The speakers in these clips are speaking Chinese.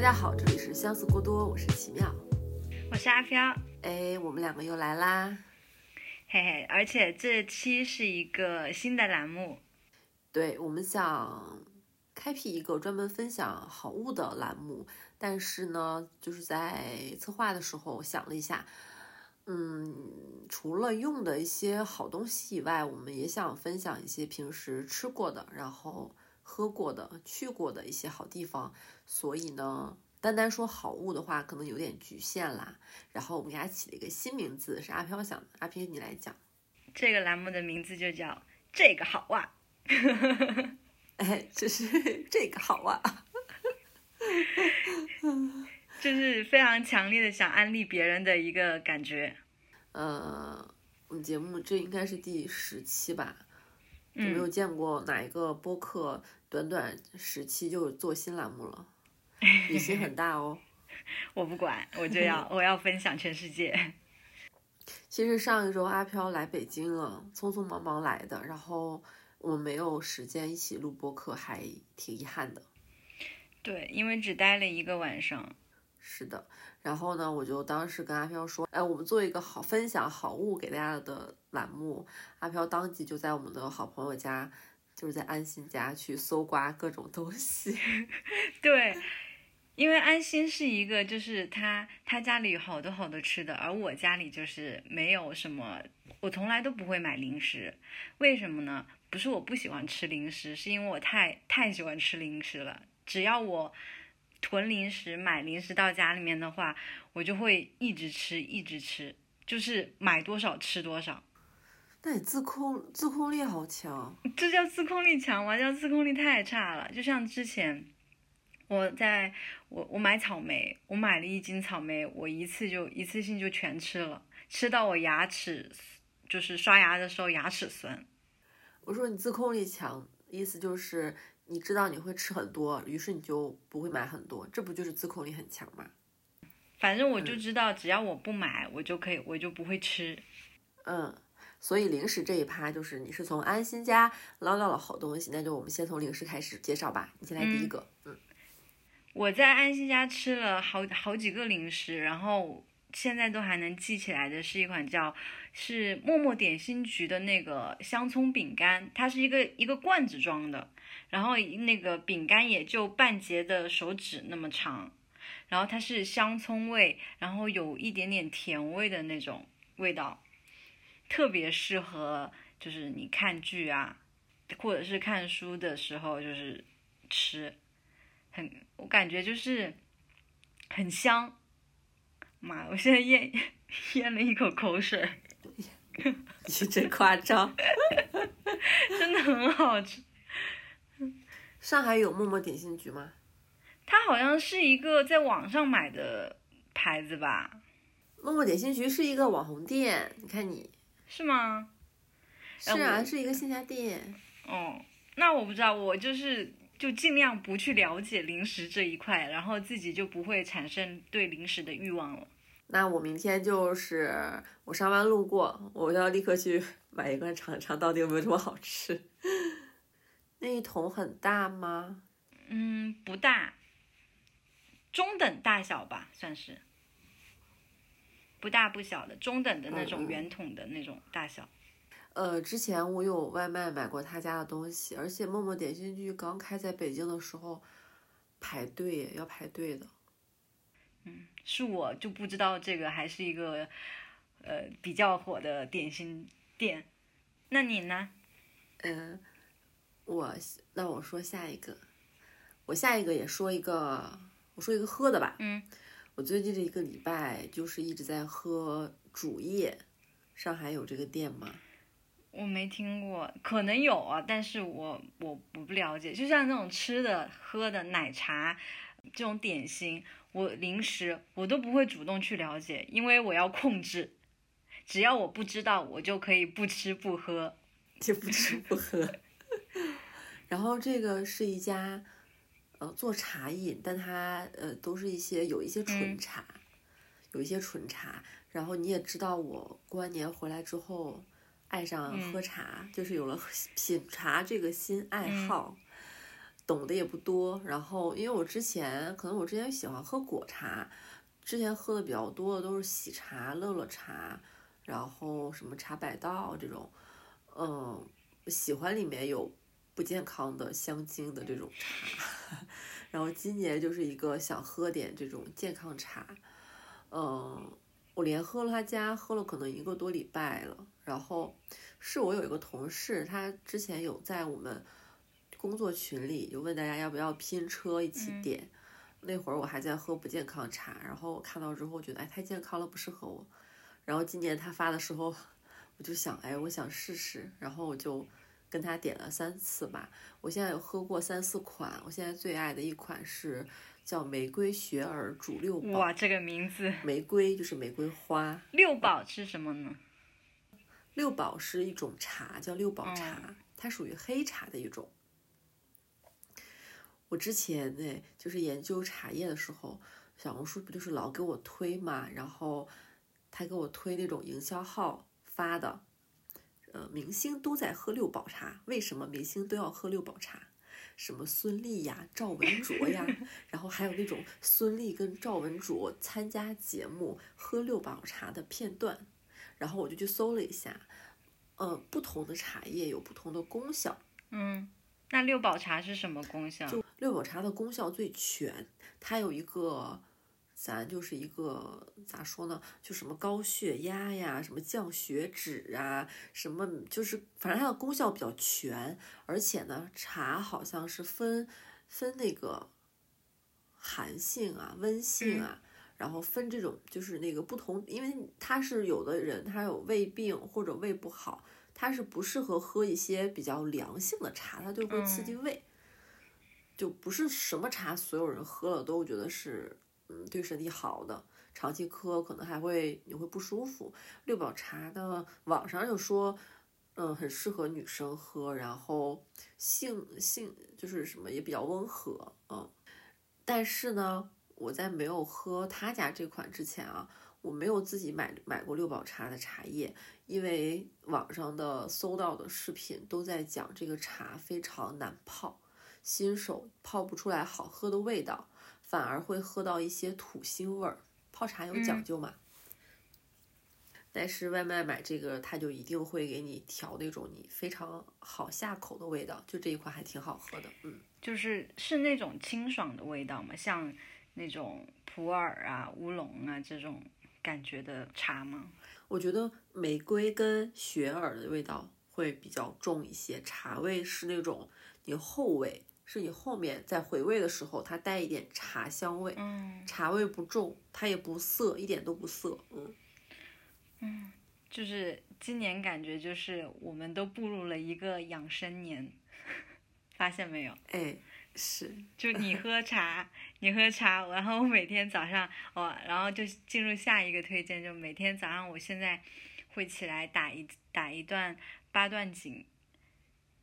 大家好，这里是相似过多，我是奇妙，我是阿飘，哎，我们两个又来啦，嘿嘿，而且这期是一个新的栏目，对，我们想开辟一个专门分享好物的栏目，但是呢，就是在策划的时候想了一下，嗯，除了用的一些好东西以外，我们也想分享一些平时吃过的，然后。喝过的、去过的一些好地方，所以呢，单单说好物的话，可能有点局限啦。然后我们给它起了一个新名字，是阿飘想的。阿飘，你来讲。这个栏目的名字就叫“这个好啊 ”。哎，这是这个好啊。就是非常强烈的想安利别人的一个感觉。呃，我们节目这应该是第十期吧？就没有见过哪一个播客。短短时期就做新栏目了，野心很大哦。我不管，我就要 我要分享全世界。其实上一周阿飘来北京了，匆匆忙忙来的，然后我没有时间一起录播客，还挺遗憾的。对，因为只待了一个晚上。是的，然后呢，我就当时跟阿飘说，哎，我们做一个好分享好物给大家的栏目。阿飘当即就在我们的好朋友家。就是在安心家去搜刮各种东西，对，因为安心是一个，就是他他家里有好多好多吃的，而我家里就是没有什么，我从来都不会买零食，为什么呢？不是我不喜欢吃零食，是因为我太太喜欢吃零食了。只要我囤零食、买零食到家里面的话，我就会一直吃，一直吃，就是买多少吃多少。那你自控自控力好强，这叫自控力强吗？叫自控力太差了。就像之前，我在我我买草莓，我买了一斤草莓，我一次就一次性就全吃了，吃到我牙齿就是刷牙的时候牙齿酸。我说你自控力强，意思就是你知道你会吃很多，于是你就不会买很多，这不就是自控力很强吗？反正我就知道，只要我不买，我就可以，我就不会吃。嗯。所以零食这一趴就是你是从安心家捞到了好东西，那就我们先从零食开始介绍吧。你先来第一个，嗯，我在安心家吃了好好几个零食，然后现在都还能记起来的是一款叫是默默点心局的那个香葱饼干，它是一个一个罐子装的，然后那个饼干也就半截的手指那么长，然后它是香葱味，然后有一点点甜味的那种味道。特别适合，就是你看剧啊，或者是看书的时候，就是吃，很，我感觉就是很香。妈，我现在咽咽了一口口水，你真夸张，真的很好吃。上海有默默点心局吗？它好像是一个在网上买的牌子吧。默默点心局是一个网红店，你看你。是吗？是啊，是一个线下店。哦，那我不知道，我就是就尽量不去了解零食这一块，然后自己就不会产生对零食的欲望了。那我明天就是我上班路过，我要立刻去 买一罐尝尝，到底有没有这么好吃？那一桶很大吗？嗯，不大，中等大小吧，算是。不大不小的中等的那种圆筒的那种大小，呃，之前我有外卖买过他家的东西，而且默默点心局刚开在北京的时候排队要排队的。嗯，是我就不知道这个还是一个呃比较火的点心店，那你呢？嗯，我那我说下一个，我下一个也说一个，我说一个喝的吧。嗯。我最近这一个礼拜就是一直在喝主业，上海有这个店吗？我没听过，可能有啊，但是我我不不了解。就像那种吃的、喝的、奶茶这种点心，我零食我都不会主动去了解，因为我要控制。只要我不知道，我就可以不吃不喝，就不吃不喝。然后这个是一家。呃，做茶饮，但它呃都是一些有一些纯茶，有一些纯茶。然后你也知道，我过完年回来之后，爱上喝茶，就是有了 品茶这个新爱好。懂得也不多。然后因为我之前可能我之前喜欢喝果茶，之前喝的比较多的都是喜茶、乐乐茶，然后什么茶百道这种，嗯，喜欢里面有不健康的香精的这种茶。然后今年就是一个想喝点这种健康茶，嗯，我连喝了他家喝了可能一个多礼拜了。然后是我有一个同事，他之前有在我们工作群里就问大家要不要拼车一起点。那会儿我还在喝不健康茶，然后我看到之后觉得哎太健康了不适合我。然后今年他发的时候，我就想哎我想试试，然后我就。跟他点了三次吧，我现在有喝过三四款，我现在最爱的一款是叫玫瑰雪耳煮六宝。哇，这个名字！玫瑰就是玫瑰花。六宝是什么呢？六宝是一种茶，叫六宝茶，它属于黑茶的一种。我之前呢，就是研究茶叶的时候，小红书不就是老给我推嘛，然后他给我推那种营销号发的。呃，明星都在喝六宝茶，为什么明星都要喝六宝茶？什么孙俪呀、赵文卓呀，然后还有那种孙俪跟赵文卓参加节目喝六宝茶的片段，然后我就去搜了一下，呃，不同的茶叶有不同的功效。嗯，那六宝茶是什么功效？就六宝茶的功效最全，它有一个。咱就是一个咋说呢？就什么高血压呀，什么降血脂啊，什么就是反正它的功效比较全，而且呢，茶好像是分分那个寒性啊、温性啊，然后分这种就是那个不同，因为它是有的人他有胃病或者胃不好，他是不适合喝一些比较凉性的茶，它就会刺激胃，就不是什么茶所有人喝了都觉得是。嗯，对身体好的，长期喝可能还会你会不舒服。六宝茶的网上有说，嗯，很适合女生喝，然后性性就是什么也比较温和，嗯。但是呢，我在没有喝他家这款之前啊，我没有自己买买过六宝茶的茶叶，因为网上的搜到的视频都在讲这个茶非常难泡，新手泡不出来好喝的味道。反而会喝到一些土腥味儿。泡茶有讲究嘛？但是外卖买这个，它就一定会给你调那种你非常好下口的味道。就这一款还挺好喝的，嗯，就是是那种清爽的味道嘛，像那种普洱啊、乌龙啊这种感觉的茶吗？我觉得玫瑰跟雪耳的味道会比较重一些，茶味是那种你后味。是你后面在回味的时候，它带一点茶香味，嗯，茶味不重，它也不涩，一点都不涩，嗯，嗯，就是今年感觉就是我们都步入了一个养生年，发现没有？哎，是，就你喝茶，你喝茶，然后每天早上，哦，然后就进入下一个推荐，就每天早上我现在会起来打一打一段八段锦，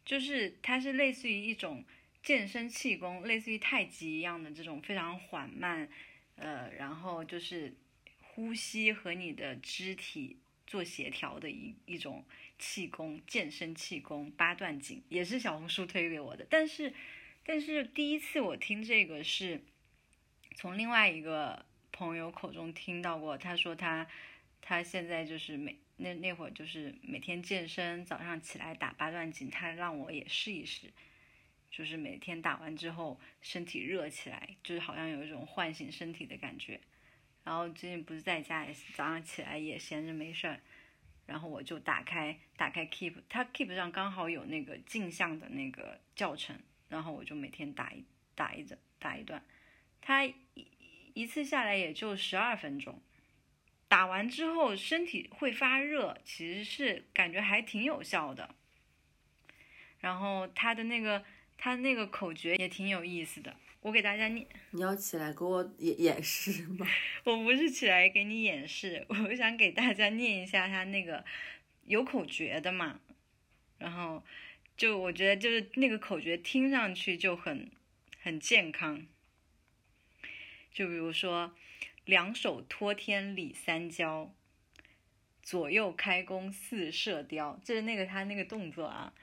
就是它是类似于一种。健身气功类似于太极一样的这种非常缓慢，呃，然后就是呼吸和你的肢体做协调的一一种气功，健身气功八段锦也是小红书推给我的。但是，但是第一次我听这个是从另外一个朋友口中听到过，他说他他现在就是每那那会儿就是每天健身，早上起来打八段锦，他让我也试一试。就是每天打完之后，身体热起来，就是好像有一种唤醒身体的感觉。然后最近不是在家，也是早上起来也闲着没事儿，然后我就打开打开 Keep，它 Keep 上刚好有那个镜像的那个教程，然后我就每天打一打一整打一段，它一一次下来也就十二分钟，打完之后身体会发热，其实是感觉还挺有效的。然后它的那个。他那个口诀也挺有意思的，我给大家念。你要起来给我演演示吗？我不是起来给你演示，我想给大家念一下他那个有口诀的嘛。然后就我觉得就是那个口诀听上去就很很健康。就比如说，两手托天理三焦，左右开弓似射雕，这是那个他那个动作啊。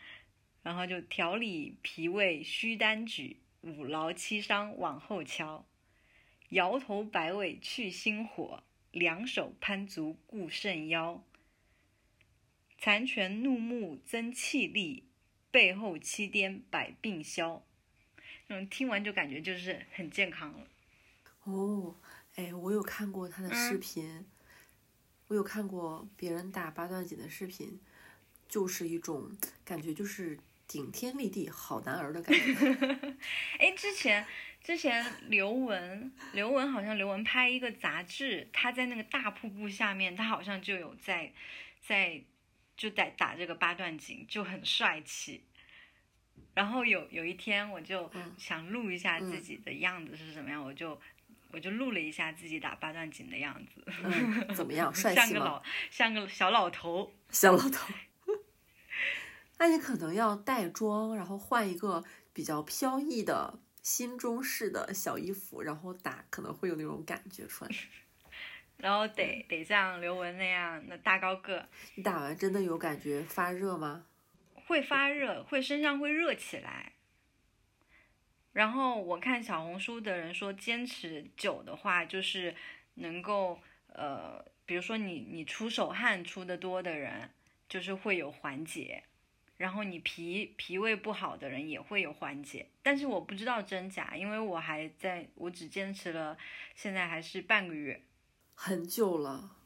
然后就调理脾胃虚单举，五劳七伤往后敲。摇头摆尾去心火，两手攀足固肾腰。残拳怒目增气力，背后七颠百病消。嗯听完就感觉就是很健康了。哦，哎，我有看过他的视频，我有看过别人打八段锦的视频，就是一种感觉，就是顶天立地好男儿的感觉。哎，之前。之前刘雯，刘雯好像刘雯拍一个杂志，她在那个大瀑布下面，她好像就有在，在就在打这个八段锦，就很帅气。然后有有一天，我就想录一下自己的样子是什么样，我就我就录了一下自己打八段锦的样子。怎么样？帅气吗？像个老像个小老头。小老头。那你可能要带妆，然后换一个比较飘逸的。新中式的小衣服，然后打可能会有那种感觉出来，然后得得像刘雯那样的大高个。你打完真的有感觉发热吗？会发热，会身上会热起来。然后我看小红书的人说，坚持久的话，就是能够呃，比如说你你出手汗出的多的人，就是会有缓解。然后你脾脾胃不好的人也会有缓解，但是我不知道真假，因为我还在，我只坚持了，现在还是半个月，很久了。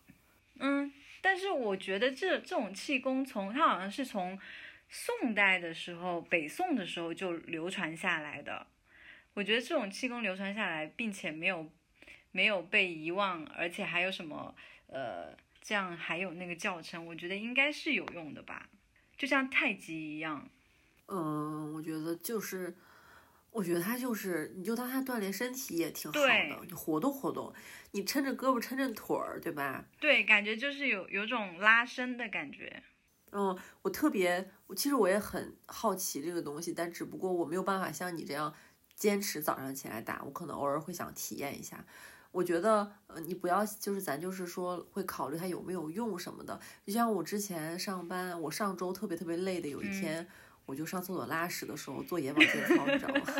嗯，但是我觉得这这种气功从它好像是从宋代的时候，北宋的时候就流传下来的。我觉得这种气功流传下来，并且没有没有被遗忘，而且还有什么呃，这样还有那个教程，我觉得应该是有用的吧。就像太极一样，嗯，我觉得就是，我觉得它就是，你就当它锻炼身体也挺好的，你活动活动，你抻着胳膊抻着腿儿，对吧？对，感觉就是有有种拉伸的感觉。嗯，我特别，我其实我也很好奇这个东西，但只不过我没有办法像你这样坚持早上起来打，我可能偶尔会想体验一下。我觉得，呃，你不要，就是咱就是说会考虑它有没有用什么的。就像我之前上班，我上周特别特别累的有一天，我就上厕所拉屎的时候做眼保健操，你知道吗？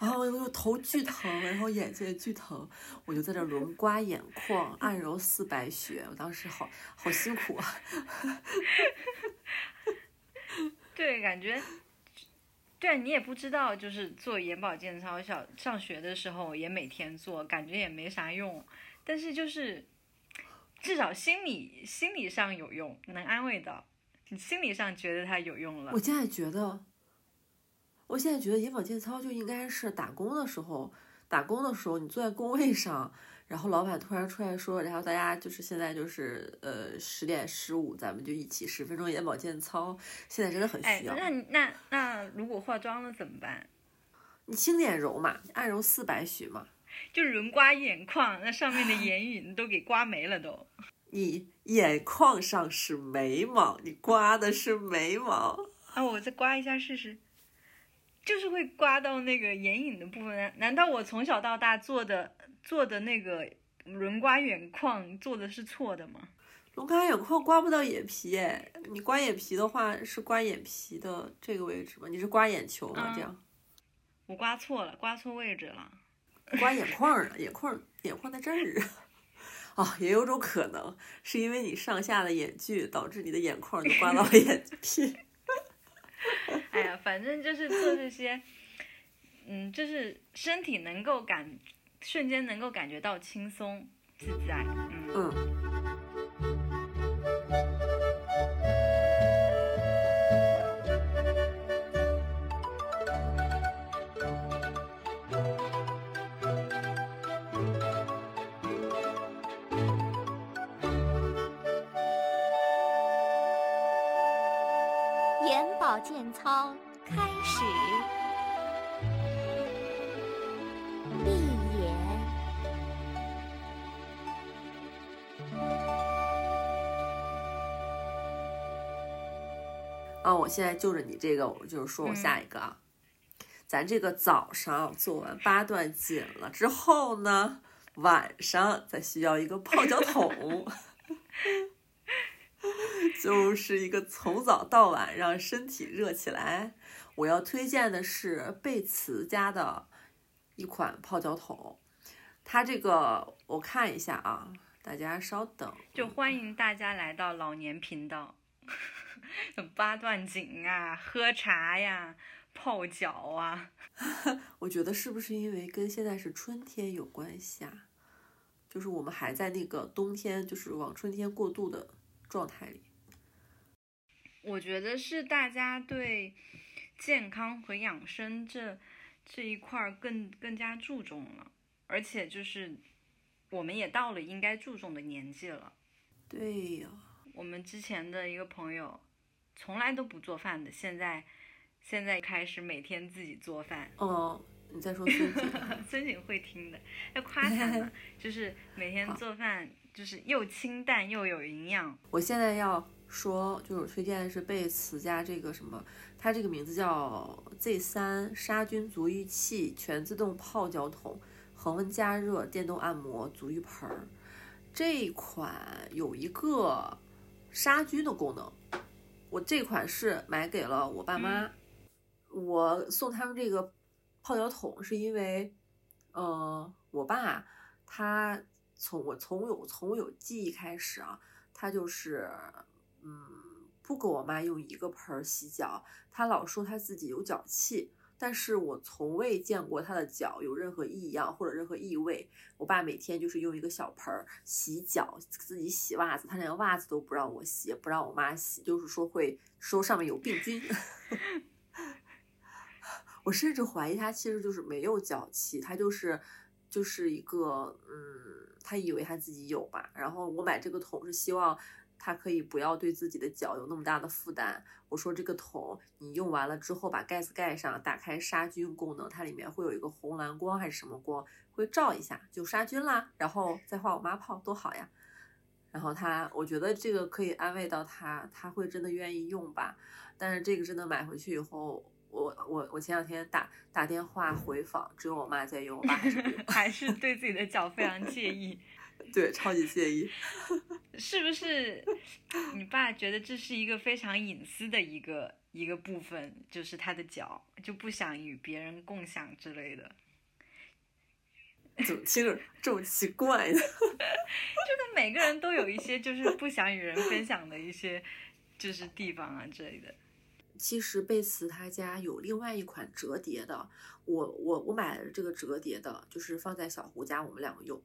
然后我头巨疼，然后眼睛也巨疼，我就在这轮刮眼眶，按揉四白穴，我当时好好辛苦啊。对，感觉。对啊你也不知道，就是做眼保健操，小上学的时候也每天做，感觉也没啥用，但是就是至少心理心理上有用，能安慰到你心理上觉得它有用了。我现在觉得，我现在觉得眼保健操就应该是打工的时候，打工的时候你坐在工位上。然后老板突然出来说，然后大家就是现在就是呃十点十五，咱们就一起十分钟眼保健操。现在真的很需要。那那那如果化妆了怎么办？你轻点揉嘛，按揉四白许嘛。就轮刮眼眶，那上面的眼影都给刮没了都。你眼眶上是眉毛，你刮的是眉毛。啊，我再刮一下试试。就是会刮到那个眼影的部分。难道我从小到大做的？做的那个轮刮眼眶做的是错的吗？轮刮眼眶刮不到眼皮哎，你刮眼皮的话是刮眼皮的这个位置吗？你是刮眼球吗？这样，我刮错了，刮错位置了，刮眼眶了，眼眶眼眶在这儿啊，也有种可能是因为你上下的眼距导致你的眼眶就刮到了眼 皮。哎呀，反正就是做这些，嗯，就是身体能够感。瞬间能够感觉到轻松自在，嗯。眼保健操啊，我现在就着你这个，我就是说我下一个啊，咱这个早上做完八段锦了之后呢，晚上再需要一个泡脚桶。就是一个从早到晚让身体热起来。我要推荐的是贝茨家的一款泡脚桶，它这个我看一下啊，大家稍等。就欢迎大家来到老年频道，八段锦啊，喝茶呀，泡脚啊。我觉得是不是因为跟现在是春天有关系啊？就是我们还在那个冬天，就是往春天过渡的状态里。我觉得是大家对健康和养生这这一块儿更更加注重了，而且就是我们也到了应该注重的年纪了。对呀，我们之前的一个朋友从来都不做饭的，现在现在开始每天自己做饭。哦，你在说孙景？孙景会听的，要夸他呢，就是每天做饭就是又清淡又有营养。我现在要说，就是推荐的是贝茨家这个什么，它这个名字叫 Z 三杀菌足浴器全自动泡脚桶，恒温加热、电动按摩足浴盆儿。这款有一个杀菌的功能，我这款是买给了我爸妈。我送他们这个泡脚桶是因为，呃，我爸他从我从有从我有记忆开始啊，他就是嗯不给我妈用一个盆儿洗脚，他老说他自己有脚气，但是我从未见过他的脚有任何异样或者任何异味。我爸每天就是用一个小盆儿洗脚，自己洗袜子，他连袜子都不让我洗，不让我妈洗，就是说会说上面有病菌。我甚至怀疑他其实就是没有脚气，他就是就是一个嗯，他以为他自己有吧。然后我买这个桶是希望他可以不要对自己的脚有那么大的负担。我说这个桶你用完了之后把盖子盖上，打开杀菌功能，它里面会有一个红蓝光还是什么光会照一下就杀菌啦，然后再换我妈泡多好呀。然后他我觉得这个可以安慰到他，他会真的愿意用吧。但是这个真的买回去以后。我我我前两天打打电话回访，只有我妈在用，我爸，还是对自己的脚非常介意，对，超级介意。是不是？你爸觉得这是一个非常隐私的一个一个部分，就是他的脚，就不想与别人共享之类的。怎么听着这么奇怪呢？就是每个人都有一些就是不想与人分享的一些就是地方啊之类的。其实贝茨他家有另外一款折叠的，我我我买了这个折叠的，就是放在小胡家我们两个用，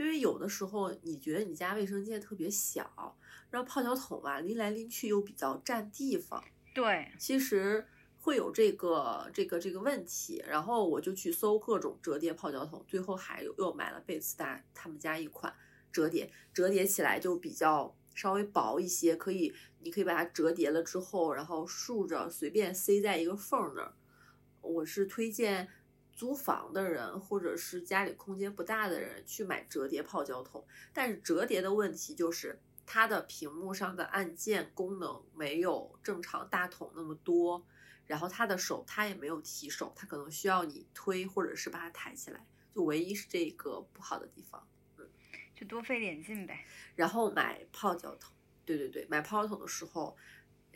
因为有的时候你觉得你家卫生间特别小，然后泡脚桶啊拎来拎去又比较占地方，对，其实会有这个这个这个问题，然后我就去搜各种折叠泡脚桶，最后还有又买了贝斯达他们家一款折叠，折叠起来就比较。稍微薄一些，可以，你可以把它折叠了之后，然后竖着随便塞在一个缝儿那儿。我是推荐租房的人或者是家里空间不大的人去买折叠泡脚桶。但是折叠的问题就是它的屏幕上的按键功能没有正常大桶那么多，然后它的手它也没有提手，它可能需要你推或者是把它抬起来，就唯一是这个不好的地方。嗯就多费点劲呗。然后买泡脚桶，对对对，买泡脚桶的时候，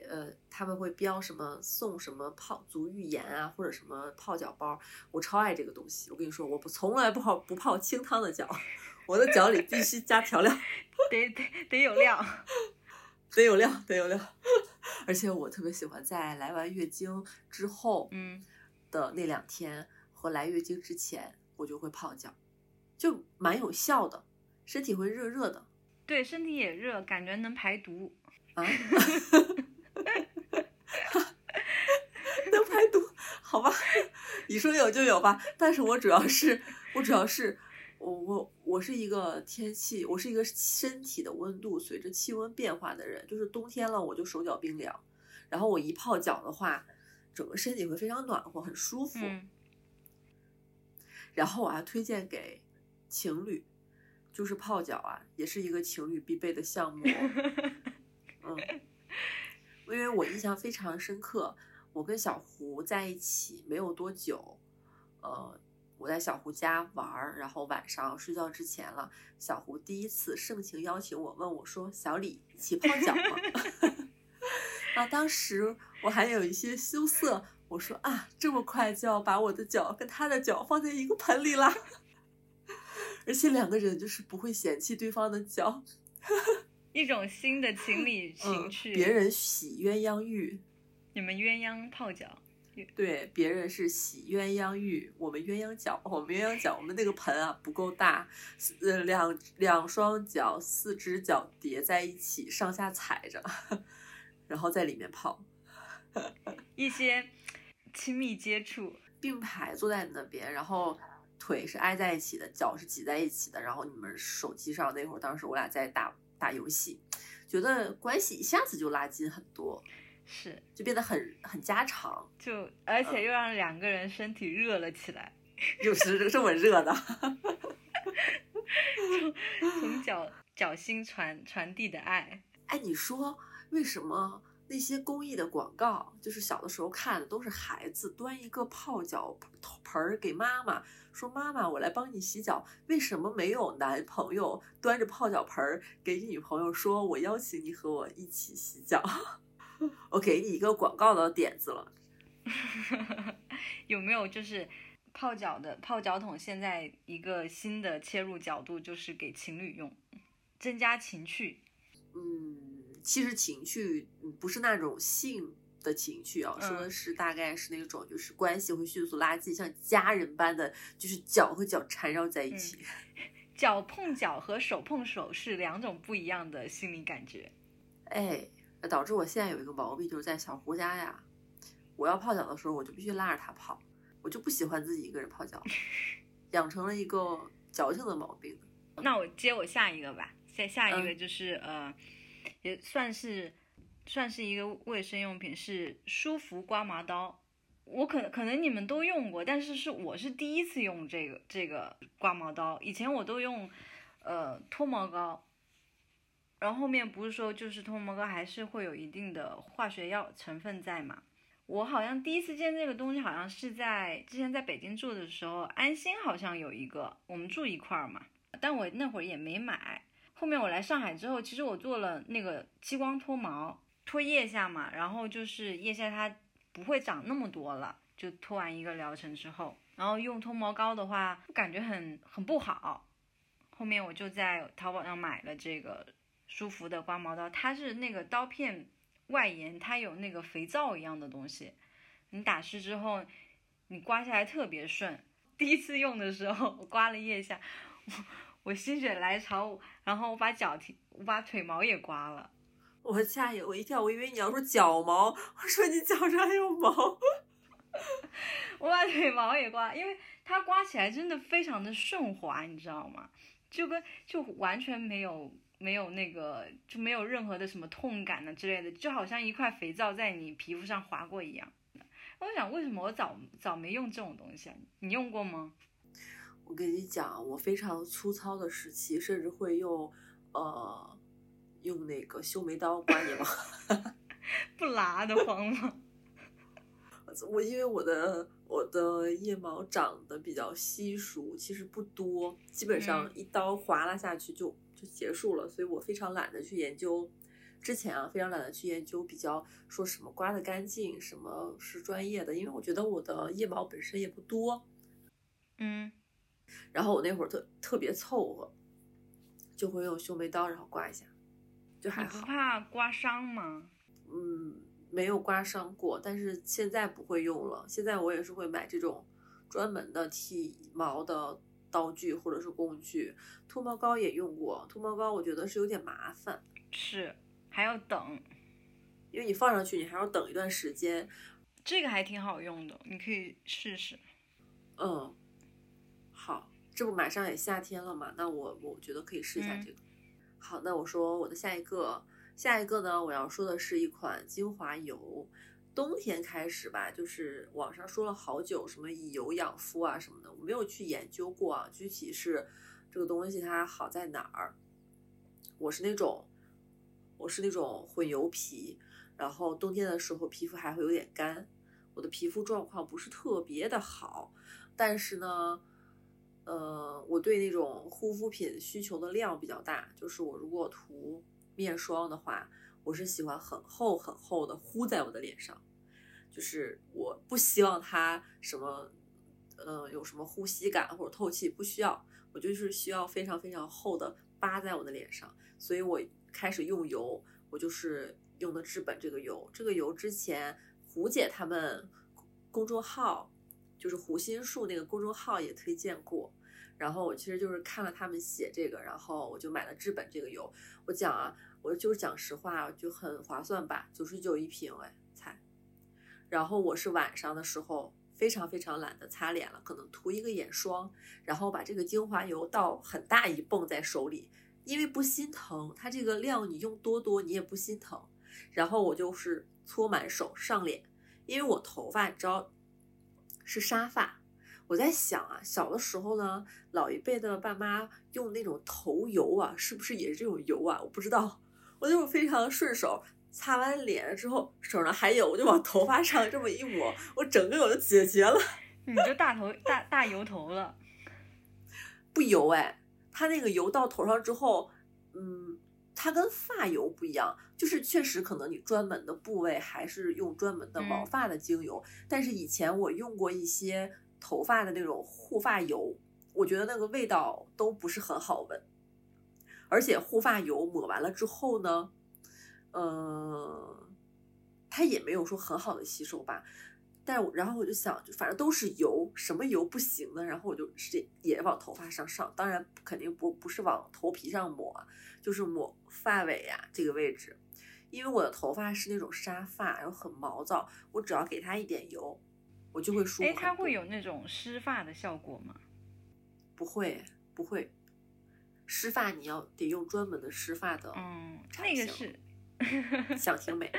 呃，他们会标什么送什么泡足浴盐啊，或者什么泡脚包，我超爱这个东西。我跟你说，我不从来不泡不泡清汤的脚，我的脚里必须加调料，得得得有料，得有料，得有料。而且我特别喜欢在来完月经之后，嗯，的那两天和来月经之前，我就会泡脚，就蛮有效的。身体会热热的，对，身体也热，感觉能排毒啊，能排毒，好吧，你说有就有吧。但是我主要是，我主要是，我我我是一个天气，我是一个身体的温度随着气温变化的人，就是冬天了我就手脚冰凉，然后我一泡脚的话，整个身体会非常暖和，很舒服。然后我还推荐给情侣。就是泡脚啊，也是一个情侣必备的项目。嗯，因为我印象非常深刻，我跟小胡在一起没有多久，呃，我我在小胡家玩儿，然后晚上睡觉之前了，小胡第一次盛情邀请我，问我说：“小李，一起泡脚吗？” 啊，当时我还有一些羞涩，我说：“啊，这么快就要把我的脚跟他的脚放在一个盆里啦？” 而且两个人就是不会嫌弃对方的脚，一种新的情侣情趣。别人洗鸳鸯浴，你们鸳鸯泡脚。对，别人是洗鸳鸯浴，我们鸳鸯脚，我们鸳鸯脚，我们那个盆啊不够大，呃，两两双脚，四只脚叠在一起，上下踩着，然后在里面泡，一些亲密接触，并排坐在那边，然后腿是挨在一起的，脚是挤在一起的，然后你们手机上那会儿，当时我俩在打打游戏，觉得关系一下子就拉近很多。是，就变得很很家常，就而且又让两个人身体热了起来，又是这么热的，从从脚 脚心传传递的爱。哎，你说为什么那些公益的广告，就是小的时候看的都是孩子端一个泡脚盆儿给妈妈，说妈妈我来帮你洗脚，为什么没有男朋友端着泡脚盆儿给女朋友说我邀请你和我一起洗脚？我给你一个广告的点子了，有没有就是泡脚的泡脚桶？现在一个新的切入角度就是给情侣用，增加情趣。嗯，其实情趣不是那种性的情趣啊，说的是大概是那种就是关系会迅速拉近，像家人般的，就是脚和脚缠绕在一起。脚碰脚和手碰手是两种不一样的心理感觉。哎。导致我现在有一个毛病，就是在小胡家呀，我要泡脚的时候，我就必须拉着他泡，我就不喜欢自己一个人泡脚，养成了一个矫情的毛病。那我接我下一个吧，下下一个就是呃，也算是算是一个卫生用品，是舒服刮毛刀。我可能可能你们都用过，但是是我是第一次用这个这个刮毛刀，以前我都用呃脱毛膏。然后后面不是说就是脱毛膏还是会有一定的化学药成分在嘛？我好像第一次见这个东西，好像是在之前在北京住的时候，安心好像有一个，我们住一块儿嘛。但我那会儿也没买。后面我来上海之后，其实我做了那个激光脱毛，脱腋下嘛，然后就是腋下它不会长那么多了，就脱完一个疗程之后，然后用脱毛膏的话，感觉很很不好。后面我就在淘宝上买了这个。舒服的刮毛刀，它是那个刀片外沿，它有那个肥皂一样的东西，你打湿之后，你刮下来特别顺。第一次用的时候，我刮了腋下，我我心血来潮，然后我把脚踢，我把腿毛也刮了。我吓一我一跳，我以为你要说脚毛，我说你脚上还有毛。我把腿毛也刮，因为它刮起来真的非常的顺滑，你知道吗？就跟就完全没有。没有那个就没有任何的什么痛感呢之类的，就好像一块肥皂在你皮肤上划过一样。我想为什么我早早没用这种东西啊？你用过吗？我跟你讲，我非常粗糙的时期，甚至会用呃用那个修眉刀刮眉毛，不拉的慌吗？我因为我的我的腋毛长得比较稀疏，其实不多，基本上一刀划拉下去就。就结束了，所以我非常懒得去研究。之前啊，非常懒得去研究比较说什么刮的干净，什么是专业的，因为我觉得我的腋毛本身也不多。嗯，然后我那会儿特特别凑合，就会用修眉刀然后刮一下，就还好。不怕刮伤吗？嗯，没有刮伤过，但是现在不会用了。现在我也是会买这种专门的剃毛的。刀具或者是工具，脱毛膏也用过。脱毛膏我觉得是有点麻烦，是还要等，因为你放上去你还要等一段时间。这个还挺好用的，你可以试试。嗯，好，这不马上也夏天了嘛，那我我觉得可以试一下这个。好，那我说我的下一个，下一个呢，我要说的是一款精华油。冬天开始吧，就是网上说了好久，什么以油养肤啊什么的，我没有去研究过啊。具体是这个东西它好在哪儿？我是那种，我是那种混油皮，然后冬天的时候皮肤还会有点干，我的皮肤状况不是特别的好。但是呢，呃，我对那种护肤品需求的量比较大，就是我如果涂面霜的话，我是喜欢很厚很厚的糊在我的脸上，就是我不希望它什么，呃，有什么呼吸感或者透气，不需要，我就是需要非常非常厚的扒在我的脸上，所以我开始用油，我就是用的至本这个油，这个油之前胡姐他们公众号。就是胡心树那个公众号也推荐过，然后我其实就是看了他们写这个，然后我就买了至本这个油。我讲啊，我就是讲实话，就很划算吧，九十九一瓶哎，才。然后我是晚上的时候非常非常懒得擦脸了，可能涂一个眼霜，然后把这个精华油倒很大一泵在手里，因为不心疼，它这个量你用多多你也不心疼。然后我就是搓满手上脸，因为我头发你知道。是沙发，我在想啊，小的时候呢，老一辈的爸妈用那种头油啊，是不是也是这种油啊？我不知道，我就非常顺手，擦完脸之后手上还有，我就往头发上这么一抹，我整个我就解决了。你就大头大大油头了，不油哎，它那个油到头上之后，嗯。它跟发油不一样，就是确实可能你专门的部位还是用专门的毛发的精油，但是以前我用过一些头发的那种护发油，我觉得那个味道都不是很好闻，而且护发油抹完了之后呢，呃，它也没有说很好的吸收吧。但是，然后我就想，就反正都是油，什么油不行呢？然后我就直也往头发上上，当然肯定不不是往头皮上抹，就是抹发尾呀这个位置，因为我的头发是那种沙发，然后很毛躁，我只要给它一点油，我就会舒服。哎，它会有那种湿发的效果吗？不会，不会，湿发你要得用专门的湿发的，嗯，那个是想挺美。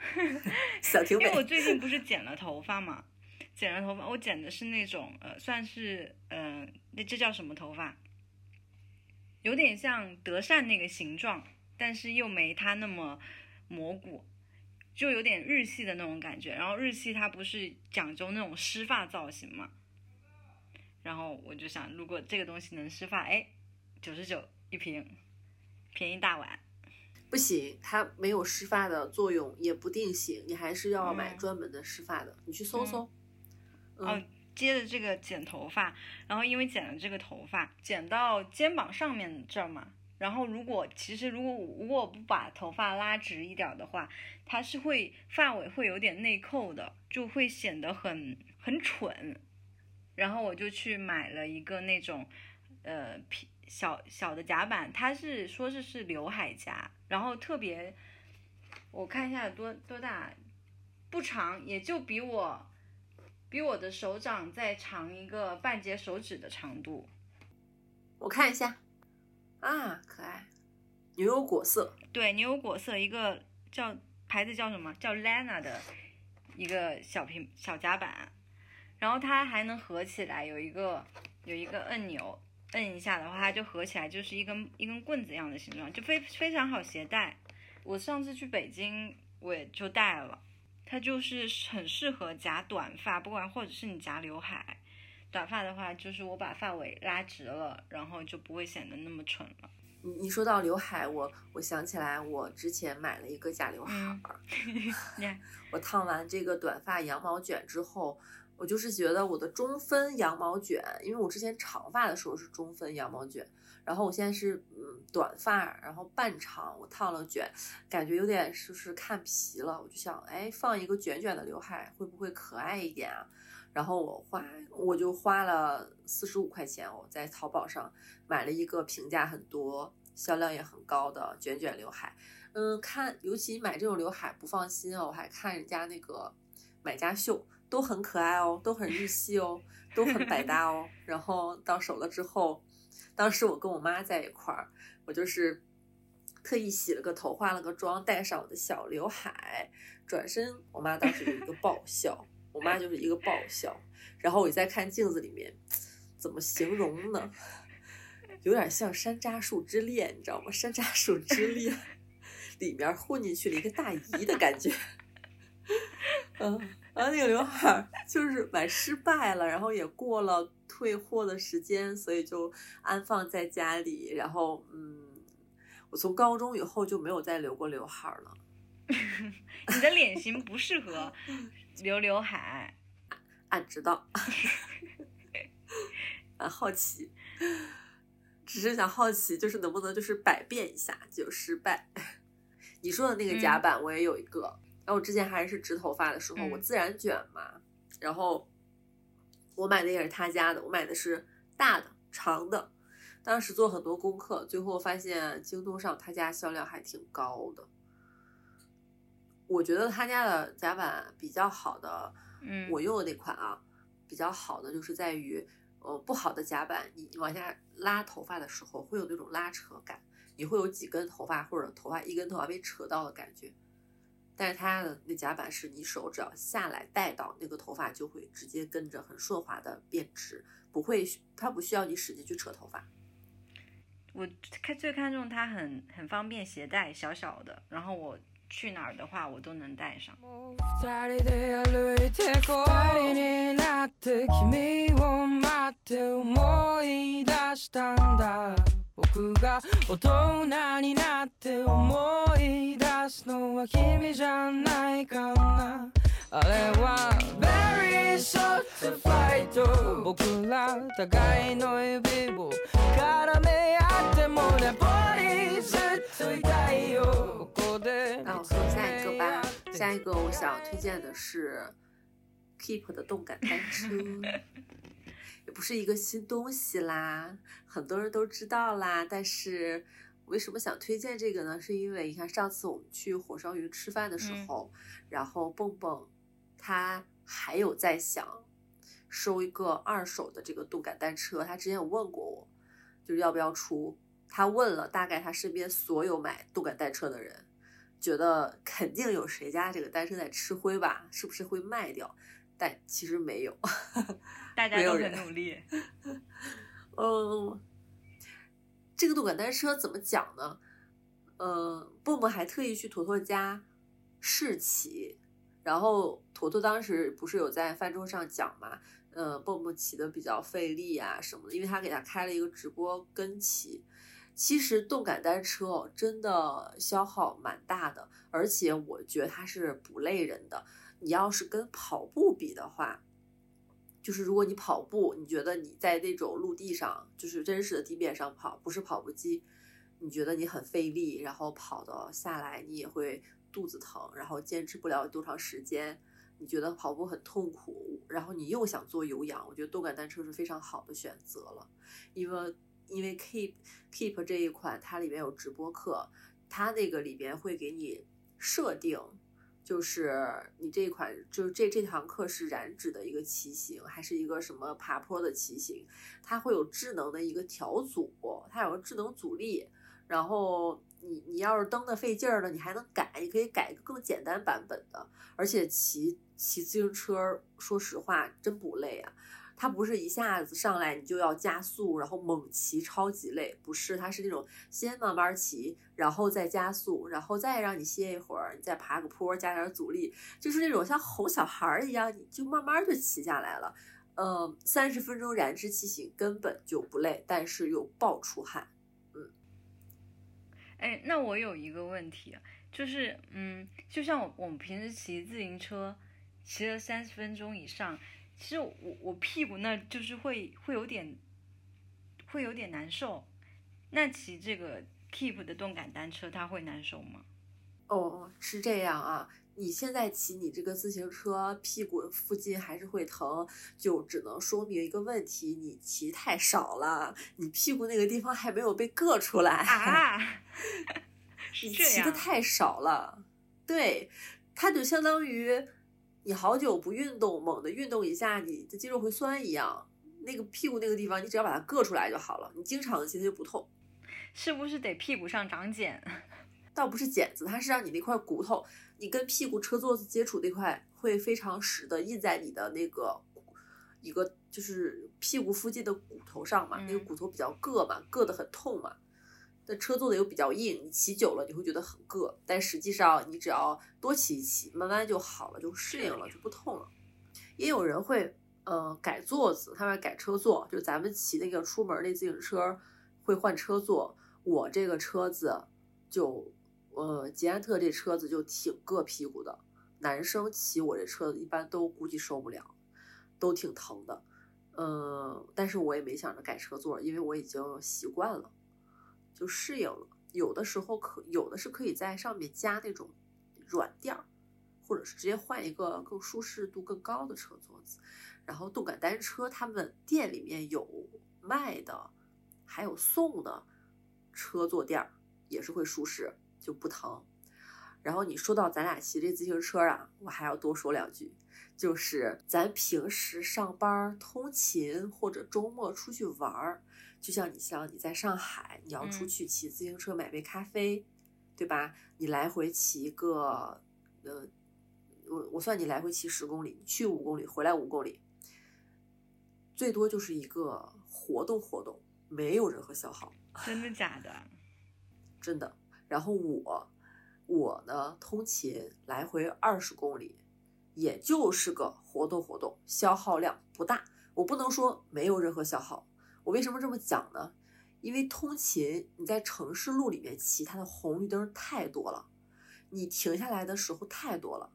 小因为我最近不是剪了头发嘛，剪了头发，我剪的是那种呃，算是呃，那这叫什么头发？有点像德善那个形状，但是又没它那么蘑菇，就有点日系的那种感觉。然后日系它不是讲究那种湿发造型嘛，然后我就想，如果这个东西能湿发，哎，九十九一瓶，便宜大碗。不行，它没有湿发的作用，也不定型，你还是要买专门的湿发的。你去搜搜。嗯，接着这个剪头发，然后因为剪了这个头发，剪到肩膀上面这儿嘛，然后如果其实如果如果不把头发拉直一点的话，它是会发尾会有点内扣的，就会显得很很蠢。然后我就去买了一个那种，呃皮。小小的夹板，它是说是是刘海夹，然后特别，我看一下有多多大，不长，也就比我比我的手掌再长一个半截手指的长度。我看一下，啊，可爱，牛油果色，对，牛油果色，一个叫牌子叫什么叫 Lana 的一个小平小夹板，然后它还能合起来，有一个有一个按钮。摁一下的话，它就合起来，就是一根一根棍子一样的形状，就非非常好携带。我上次去北京，我也就带了。它就是很适合夹短发，不管或者是你夹刘海。短发的话，就是我把发尾拉直了，然后就不会显得那么蠢了。你你说到刘海，我我想起来，我之前买了一个假刘海儿。我烫完这个短发羊毛卷之后。我就是觉得我的中分羊毛卷，因为我之前长发的时候是中分羊毛卷，然后我现在是嗯短发，然后半长，我烫了卷，感觉有点就是看皮了，我就想，哎，放一个卷卷的刘海会不会可爱一点啊？然后我花我就花了四十五块钱，我在淘宝上买了一个评价很多、销量也很高的卷卷刘海。嗯，看，尤其买这种刘海不放心哦，我还看人家那个买家秀。都很可爱哦，都很日系哦，都很百搭哦。然后到手了之后，当时我跟我妈在一块儿，我就是特意洗了个头，化了个妆，戴上我的小刘海，转身，我妈当时就一个爆笑，我妈就是一个爆笑。然后我再看镜子里面，怎么形容呢？有点像《山楂树之恋》，你知道吗？《山楂树之恋》里面混进去了一个大姨的感觉，嗯。然后那个刘海儿就是买失败了，然后也过了退货的时间，所以就安放在家里。然后，嗯，我从高中以后就没有再留过刘海儿了。你的脸型不适合留刘海。俺知道，俺 好奇，只是想好奇，就是能不能就是百变一下就失败。你说的那个夹板我也有一个，然后我之前还是直头发的时候，我自然卷嘛，然后我买的也是他家的，我买的是大的长的，当时做很多功课，最后发现京东上他家销量还挺高的。我觉得他家的夹板比较好的。嗯，我用的那款啊，比较好的就是在于，呃，不好的夹板，你往下拉头发的时候会有那种拉扯感，你会有几根头发或者头发一根头发被扯到的感觉。但是它的那夹板是你手只要下来带到那个头发就会直接跟着很顺滑的变直，不会，它不需要你使劲去扯头发。我看最看重它很很方便携带，小小的，然后我。去哪儿的话，我都能带上。僕が大人になって思い出すのは君じゃないかなあれは Very short fight 僕ら互いの指を絡め合ってもねボリずっと痛いよここで那我说下一个吧，下一个我想推荐的是 Keep 的动感单车。 不是一个新东西啦，很多人都知道啦。但是为什么想推荐这个呢？是因为你看上次我们去火烧鱼吃饭的时候，然后蹦蹦他还有在想收一个二手的这个动感单车。他之前有问过我，就是要不要出。他问了大概他身边所有买动感单车的人，觉得肯定有谁家这个单车在吃灰吧？是不是会卖掉？但其实没有。大家都很努力。嗯，这个动感单车怎么讲呢？嗯，蹦蹦还特意去坨坨家试骑，然后坨坨当时不是有在饭桌上讲嘛？嗯，蹦蹦骑的比较费力啊什么的，因为他给他开了一个直播跟骑。其实动感单车真的消耗蛮大的，而且我觉得它是不累人的。你要是跟跑步比的话。就是如果你跑步，你觉得你在那种陆地上，就是真实的地面上跑，不是跑步机，你觉得你很费力，然后跑的下来你也会肚子疼，然后坚持不了多长时间，你觉得跑步很痛苦，然后你又想做有氧，我觉得动感单车是非常好的选择了，因为因为 Keep Keep 这一款它里面有直播课，它那个里边会给你设定。就是你这款，就是这这堂课是燃脂的一个骑行，还是一个什么爬坡的骑行？它会有智能的一个调阻，它有个智能阻力。然后你你要是蹬的费劲儿了，你还能改，你可以改一个更简单版本的。而且骑骑自行车，说实话真不累啊。它不是一下子上来你就要加速，然后猛骑，超级累。不是，它是那种先慢慢骑，然后再加速，然后再让你歇一会儿，你再爬个坡，加点阻力，就是那种像哄小孩儿一样，你就慢慢就骑下来了。嗯，三十分钟燃脂骑行根本就不累，但是又爆出汗。嗯，哎，那我有一个问题，就是，嗯，就像我我们平时骑自行车，骑了三十分钟以上。其实我我屁股那就是会会有点，会有点难受。那骑这个 Keep 的动感单车，它会难受吗？哦，是这样啊。你现在骑你这个自行车，屁股附近还是会疼，就只能说明一个问题：你骑太少了，你屁股那个地方还没有被硌出来啊。你骑的太少了，对，它就相当于。你好久不运动，猛的运动一下，你的肌肉会酸一样。那个屁股那个地方，你只要把它硌出来就好了。你经常其实就不痛。是不是得屁股上长茧？倒不是茧子，它是让你那块骨头，你跟屁股车座子接触那块会非常实的印在你的那个一个就是屁股附近的骨头上嘛。那个骨头比较硌嘛，硌得很痛嘛。那车座的又比较硬，你骑久了你会觉得很硌，但实际上你只要多骑一骑，慢慢就好了，就适应了，就不痛了。也有人会呃改座子，他们改车座，就咱们骑那个出门那自行车会换车座。我这个车子就呃捷安特这车子就挺硌屁股的，男生骑我这车子一般都估计受不了，都挺疼的。嗯，但是我也没想着改车座，因为我已经习惯了，就适应了。有的时候可有的是可以在上面加那种软垫儿，或者是直接换一个更舒适度更高的车座子。然后动感单车他们店里面有卖的，还有送的车坐垫儿，也是会舒适，就不疼。然后你说到咱俩骑这自行车啊，我还要多说两句，就是咱平时上班通勤或者周末出去玩儿，就像你像你在上海，你要出去骑自行车买杯咖啡，对吧？你来回骑个，呃，我我算你来回骑十公里，你去五公里，回来五公里，最多就是一个活动活动，没有任何消耗。真的假的？真的。然后我。我呢，通勤来回二十公里，也就是个活动活动，消耗量不大。我不能说没有任何消耗。我为什么这么讲呢？因为通勤你在城市路里面骑，它的红绿灯太多了，你停下来的时候太多了。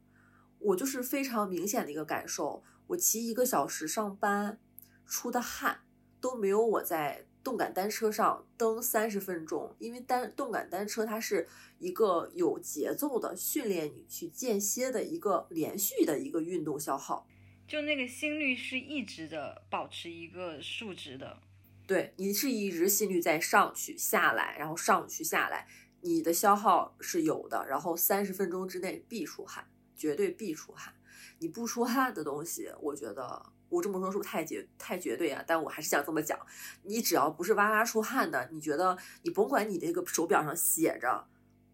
我就是非常明显的一个感受，我骑一个小时上班出的汗都没有我在。动感单车上蹬三十分钟，因为单动感单车它是一个有节奏的训练你去间歇的一个连续的一个运动消耗，就那个心率是一直的保持一个数值的，对你是一直心率在上去下来，然后上去下来，你的消耗是有的，然后三十分钟之内必出汗，绝对必出汗，你不出汗的东西，我觉得。我这么说是不是太绝太绝对啊？但我还是想这么讲，你只要不是哇哇出汗的，你觉得你甭管你那个手表上写着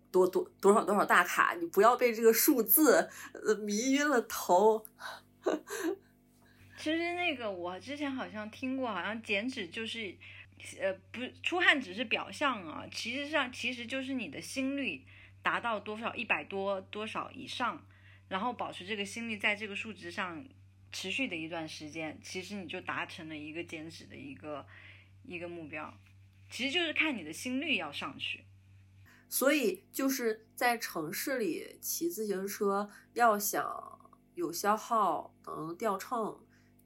多多多少多少大卡，你不要被这个数字呃迷晕了头。其实那个我之前好像听过，好像减脂就是呃不出汗只是表象啊，其实上其实就是你的心率达到多少一百多多少以上，然后保持这个心率在这个数值上。持续的一段时间，其实你就达成了一个减脂的一个一个目标，其实就是看你的心率要上去。所以就是在城市里骑自行车，要想有消耗、能掉秤、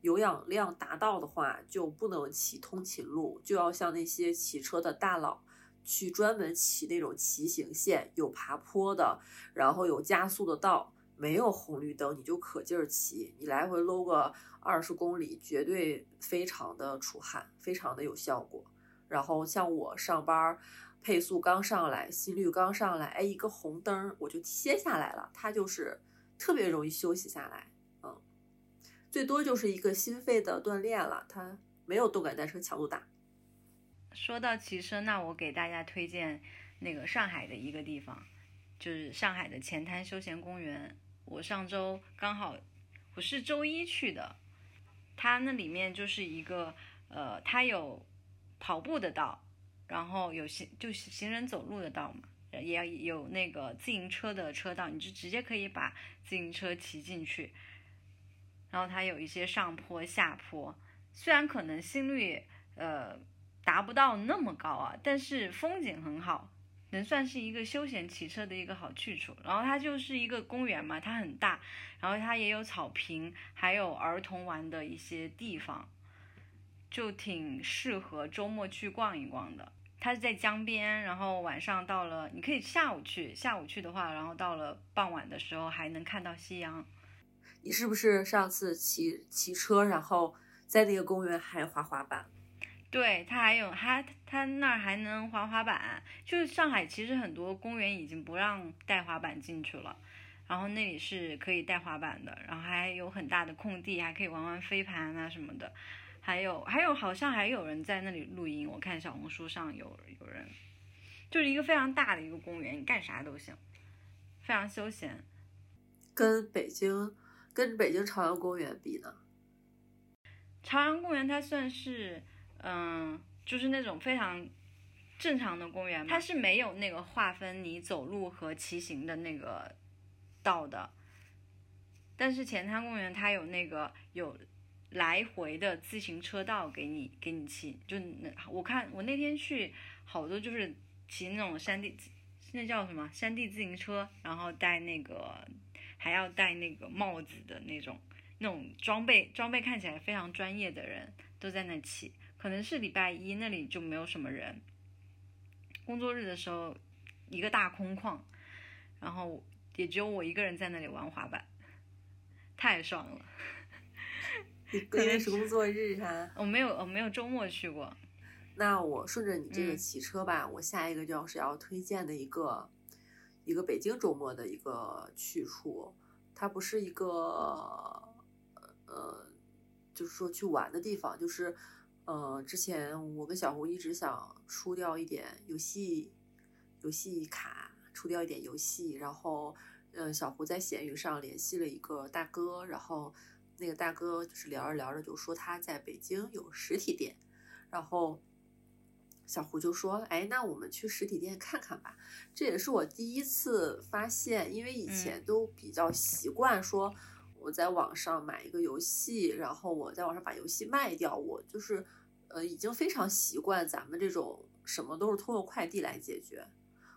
有氧量达到的话，就不能骑通勤路，就要像那些骑车的大佬去专门骑那种骑行线，有爬坡的，然后有加速的道。没有红绿灯，你就可劲儿骑，你来回搂个二十公里，绝对非常的出汗，非常的有效果。然后像我上班，配速刚上来，心率刚上来，哎，一个红灯我就歇下来了，它就是特别容易休息下来，最多就是一个心肺的锻炼了，它没有动感单车强度大。说到骑车，那我给大家推荐那个上海的一个地方，就是上海的前滩休闲公园。我上周刚好，我是周一去的，它那里面就是一个，呃，它有跑步的道，然后有行就行人走路的道嘛，也有那个自行车的车道，你就直接可以把自行车骑进去，然后它有一些上坡下坡，虽然可能心率呃达不到那么高啊，但是风景很好。能算是一个休闲骑车的一个好去处，然后它就是一个公园嘛，它很大，然后它也有草坪，还有儿童玩的一些地方，就挺适合周末去逛一逛的。它是在江边，然后晚上到了，你可以下午去，下午去的话，然后到了傍晚的时候还能看到夕阳。你是不是上次骑骑车，然后在那个公园还滑滑板？对它还有他他那儿还能滑滑板，就是上海其实很多公园已经不让带滑板进去了，然后那里是可以带滑板的，然后还有很大的空地，还可以玩玩飞盘啊什么的，还有还有好像还有人在那里露营，我看小红书上有有人，就是一个非常大的一个公园，你干啥都行，非常休闲。跟北京跟北京朝阳公园比呢？朝阳公园它算是。嗯，就是那种非常正常的公园，它是没有那个划分你走路和骑行的那个道的。但是前滩公园它有那个有来回的自行车道给你给你骑，就那我看我那天去好多就是骑那种山地，那叫什么山地自行车，然后带那个还要戴那个帽子的那种那种装备装备看起来非常专业的人都在那骑，可能是礼拜一那里就没有什么人，工作日的时候一个大空旷，然后也只有我一个人在那里玩滑板。太爽了！因为是工作日哈，我没有，我没有周末去过。那我顺着你这个嗯骑车吧，我下一个就是要推荐的一个一个北京周末的一个去处，它不是一个呃，就是说去玩的地方，就是呃，之前我跟小胡一直想出掉一点游戏游戏卡，出掉一点游戏，然后。嗯，小胡在闲鱼上联系了一个大哥，然后那个大哥就是聊着聊着就说他在北京有实体店，然后小胡就说：“哎，那我们去实体店看看吧。”这也是我第一次发现，因为以前都比较习惯说我在网上买一个游戏，然后我在网上把游戏卖掉，我就是呃已经非常习惯咱们这种什么都是通过快递来解决。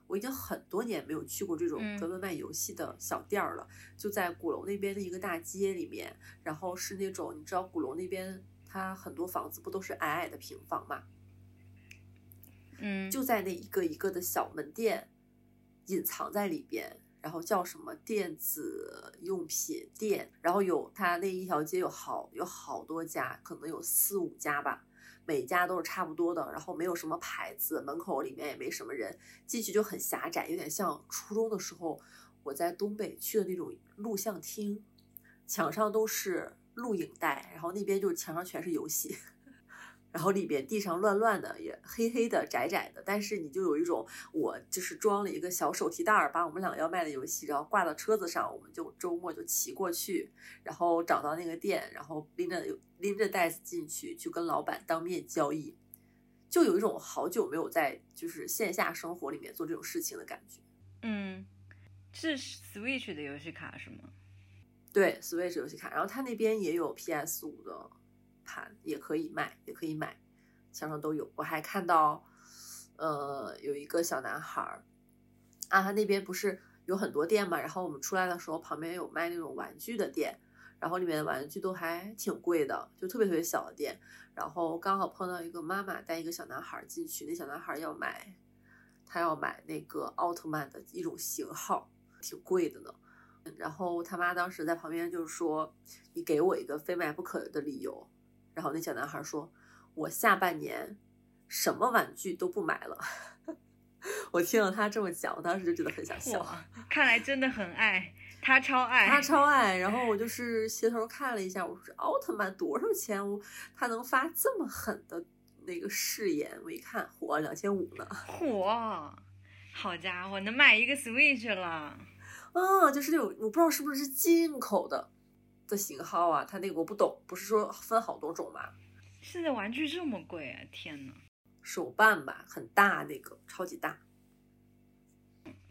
我已经很多年没有去过这种专门卖游戏的小店儿了，嗯、就在鼓楼那边的一个大街里面，然后是那种你知道鼓楼那边它很多房子不都是矮矮的平房嘛，嗯，就在那一个一个的小门店隐藏在里边，然后叫什么电子用品店，然后有它那一条街有好有好多家，可能有四五家吧。每家都是差不多的，然后没有什么牌子，门口里面也没什么人，进去就很狭窄，有点像初中的时候我在东北去的那种录像厅，墙上都是录影带，然后那边就是墙上全是游戏，然后里边地上乱乱的，也黑黑的、窄窄的，但是你就有一种我就是装了一个小手提袋儿，把我们两个要卖的游戏，然后挂到车子上，我们就周末就骑过去，然后找到那个店，然后拎着拎着袋子进去，去跟老板当面交易，就有一种好久没有在就是线下生活里面做这种事情的感觉。嗯，是 Switch 的游戏卡是吗？对，Switch 游戏卡，然后他那边也有 PS 五的盘，也可以卖，也可以买，墙上都有。我还看到，呃，有一个小男孩儿，啊，他那边不是有很多店嘛，然后我们出来的时候，旁边有卖那种玩具的店。然后里面的玩具都还挺贵的，就特别特别小的店。然后刚好碰到一个妈妈带一个小男孩进去，那小男孩要买，他要买那个奥特曼的一种型号，挺贵的呢。然后他妈当时在旁边就是说：“你给我一个非买不可的理由。”然后那小男孩说：“我下半年什么玩具都不买了。”我听到他这么讲，我当时就觉得很想笑。看来真的很爱。他超爱，他超 爱。然后我就是斜头看了一下，我说奥特曼多少钱？我他能发这么狠的那个誓言？我一看，嚯，两千五呢！嚯，好家伙，能买一个 Switch 了。啊，就是那种我不知道是不是进口的的型号啊，它那个我不懂，不是说分好多种吗？现在玩具这么贵啊！天呐，手办吧，很大那个，超级大。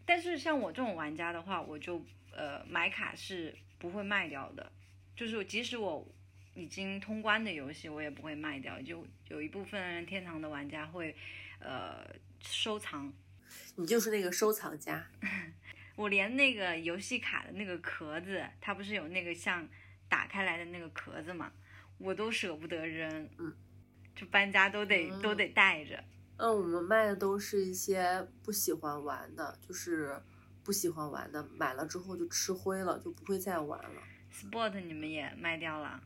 但是像我这种玩家的话，我就。呃，买卡是不会卖掉的，就是即使我已经通关的游戏，我也不会卖掉。就有一部分天堂的玩家会，呃，收藏。你就是那个收藏家。我连那个游戏卡的那个壳子，它不是有那个像打开来的那个壳子嘛，我都舍不得扔。嗯，就搬家都得、嗯、都得带着。嗯，我们卖的都是一些不喜欢玩的，就是。不喜欢玩的，买了之后就吃灰了，就不会再玩了。Sport 你们也卖掉了？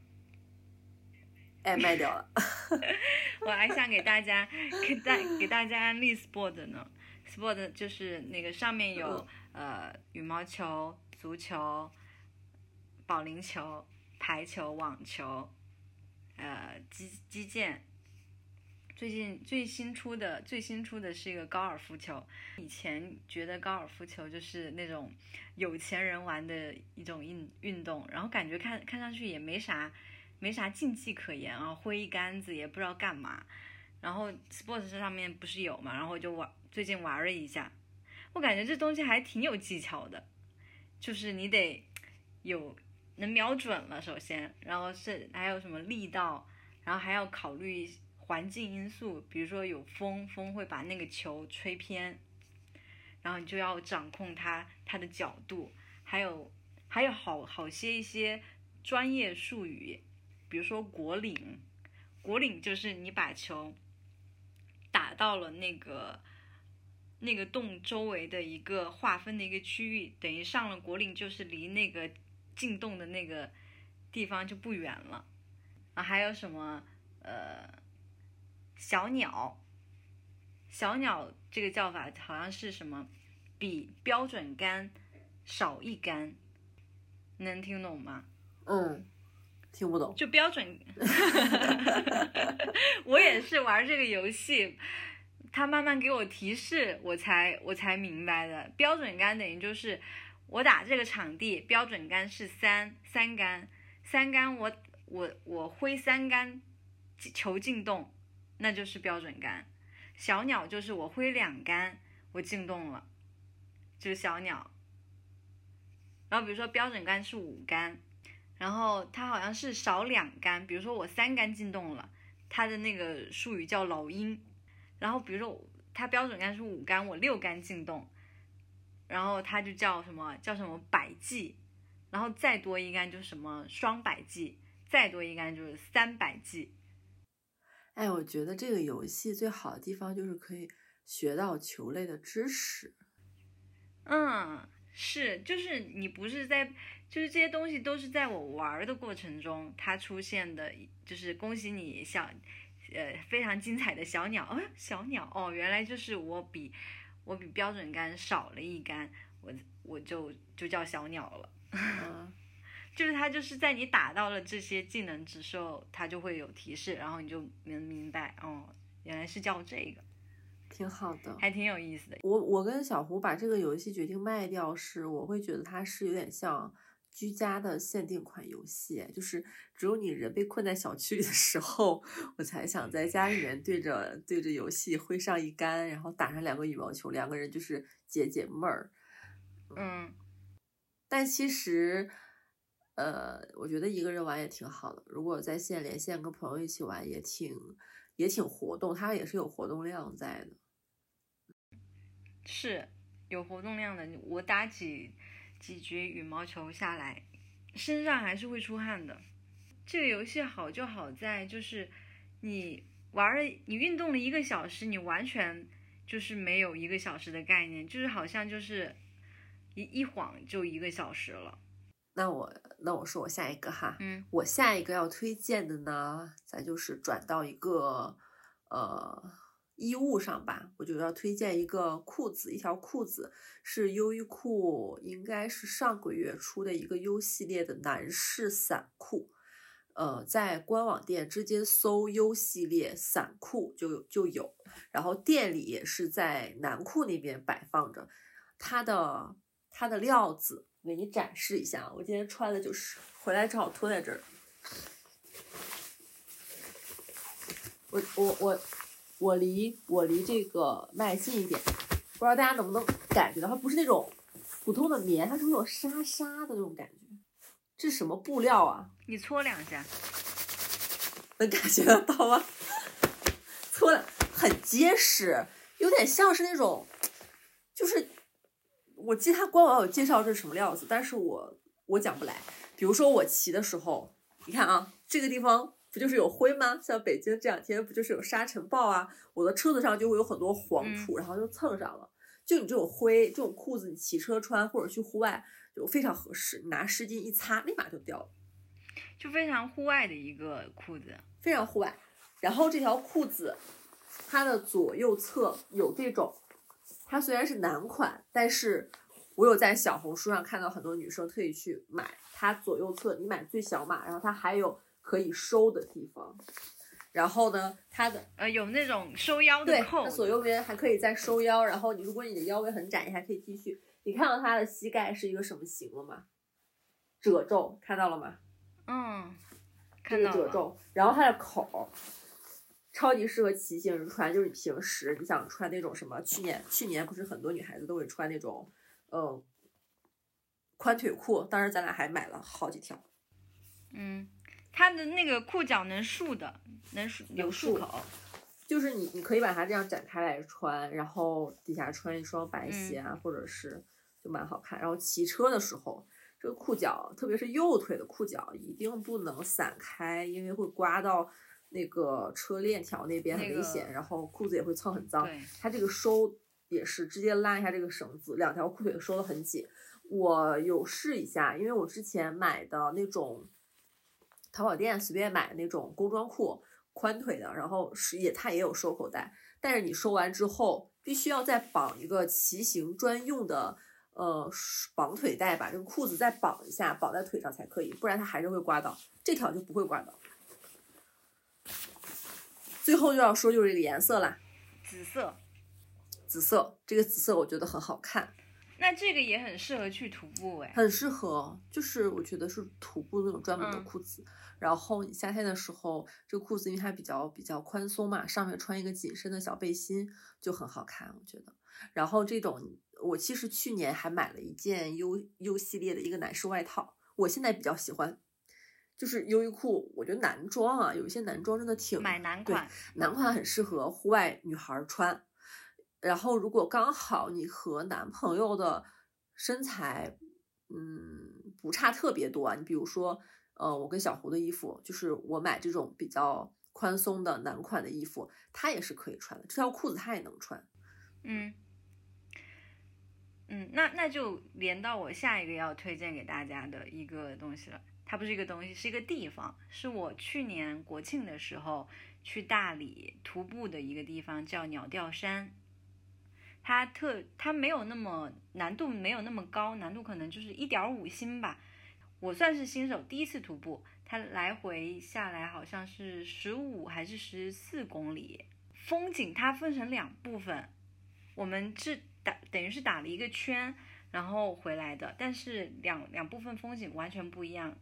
哎，卖掉了。我还想给大家给大给大家安利 Sport 呢。Sport 就是那个上面有、嗯、呃羽毛球、足球、保龄球、排球、网球，呃击击剑。最近最新出的最新出的是一个高尔夫球，以前觉得高尔夫球就是那种有钱人玩的一种运运动，然后感觉看看上去也没啥没啥竞技可言啊，挥一杆子也不知道干嘛。然后 Sports 上面不是有嘛，然后就玩最近玩了一下，我感觉这东西还挺有技巧的，就是你得有能瞄准了，首先，然后是还有什么力道，然后还要考虑环境因素，比如说有风，风会把那个球吹偏，然后你就要掌控它它的角度，还有还有好好些一些专业术语，比如说果岭，果岭就是你把球打到了那个。那个洞周围的一个划分的一个区域，等于上了果岭，就是离那个进洞的那个地方就不远了。啊，还有什么呃小鸟？小鸟这个叫法好像是什么比标准杆少一杆，能听懂吗？嗯，听不懂。就标准，我也是玩这个游戏。他慢慢给我提示，我才我才明白的。标准杆等于就是我打这个场地标准杆是三三杆，三杆我我我挥三杆球进洞，那就是标准杆。小鸟就是我挥两杆我进洞了，就是小鸟。然后比如说标准杆是五杆，然后它好像是少两杆，比如说我三杆进洞了，它的那个术语叫老鹰。然后比如说它标准杆是五杆，我六杆进洞，然后它就叫什么叫什么百计，然后再多一杆就是什么双百计，再多一杆就是三百计。哎，我觉得这个游戏最好的地方就是可以学到球类的知识。嗯，是，就是你不是在，就是这些东西都是在我玩的过程中它出现的，就是恭喜你小。呃，非常精彩的小鸟，哦，小鸟哦，原来就是我比我比标准杆少了一杆，我我就就叫小鸟了。就是它就是在你打到了这些技能之后，它就会有提示，然后你就能明白，哦，原来是叫这个，挺好的，还挺有意思的。我我跟小胡把这个游戏决定卖掉，是我会觉得它是有点像。居家的限定款游戏，就是只有你人被困在小区里的时候，我才想在家里面对着对着游戏挥上一杆，然后打上两个羽毛球，两个人就是解解闷儿。嗯，但其实，呃，我觉得一个人玩也挺好的。如果在线连线跟朋友一起玩，也挺也挺活动，它也是有活动量在的。是有活动量的，我打几。几局羽毛球下来，身上还是会出汗的。这个游戏好就好在就是，你玩了你运动了一个小时，你完全就是没有一个小时的概念，就是好像就是一一晃就一个小时了。那我那我说我下一个哈，嗯，我下一个要推荐的呢，咱就是转到一个呃。衣物上吧，我就要推荐一个裤子，一条裤子是优衣库，应该是上个月出的一个 U 系列的男士伞裤，呃，在官网店直接搜 U 系列伞裤就有就有，然后店里也是在男裤那边摆放着，它的它的料子，给你展示一下，我今天穿的就是回来正好脱在这儿，我我我。我离我离这个麦近一点，不知道大家能不能感觉到，它不是那种普通的棉，它是那种沙沙的那种感觉。这是什么布料啊？你搓两下，能感觉得到吗？搓很结实，有点像是那种，就是我记得它官网有介绍这是什么料子，但是我我讲不来。比如说我骑的时候，你看啊，这个地方。不就是有灰吗？像北京这两天不就是有沙尘暴啊？我的车子上就会有很多黄土，然后就蹭上了。就你这种灰，这种裤子，你骑车穿或者去户外就非常合适。拿湿巾一擦，立马就掉了。就非常户外的一个裤子，非常户外。然后这条裤子，它的左右侧有这种，它虽然是男款，但是我有在小红书上看到很多女生特意去买。它左右侧你买最小码，然后它还有。可以收的地方，然后呢，它的呃有那种收腰的扣，它左右边还可以再收腰。然后你如果你的腰围很窄，你还可以继续。你看到它的膝盖是一个什么形了吗？褶皱，看到了吗？嗯，看到褶皱。然后它的口超级适合骑行人穿，就是你平时你想穿那种什么，去年去年不是很多女孩子都会穿那种，呃。宽腿裤，当时咱俩还买了好几条。嗯，它的那个裤脚能束的，能束有束口。就是你，你可以把它这样展开来穿，然后底下穿一双白鞋啊，或者是就蛮好看。然后骑车的时候，这个裤脚，特别是右腿的裤脚，一定不能散开，因为会刮到那个车链条那边很危险，然后裤子也会蹭很脏。它这个收也是直接拉一下这个绳子，两条裤腿收的很紧。我有试一下，因为我之前买的那种淘宝店随便买的那种工装裤。宽腿的，然后是也它也有收口袋，但是你收完之后必须要再绑一个骑行专用的呃绑腿带，把这个裤子再绑一下，绑在腿上才可以，不然它还是会刮到。这条就不会刮到。最后就要说就是这个颜色啦，紫色，紫色，这个紫色我觉得很好看。那这个也很适合去徒步哎，很适合，就是我觉得是徒步那种专门的裤子。然后你夏天的时候，这个裤子因为它比较比较宽松嘛，上面穿一个紧身的小背心就很好看，我觉得。然后这种我其实去年还买了一件 U U 系列的一个男士外套，我现在比较喜欢，就是优衣库，我觉得男装啊，有一些男装真的挺买男款，男款很适合户外女孩穿。然后，如果刚好你和男朋友的身材，嗯，不差特别多啊，你比如说，呃，我跟小胡的衣服，就是我买这种比较宽松的男款的衣服，他也是可以穿的，这条裤子他也能穿。嗯，嗯，那那就连到我下一个要推荐给大家的一个东西了，它不是一个东西，是一个地方，是我去年国庆的时候去大理徒步的一个地方，叫鸟吊山。它特它没有那么难度没有那么高，难度可能就是一点五星吧。我算是新手，第一次徒步，它来回下来好像是十五还是十四公里。风景它分成两部分，我们是打等于是打了一个圈，然后回来的。但是两两部分风景完全不一样。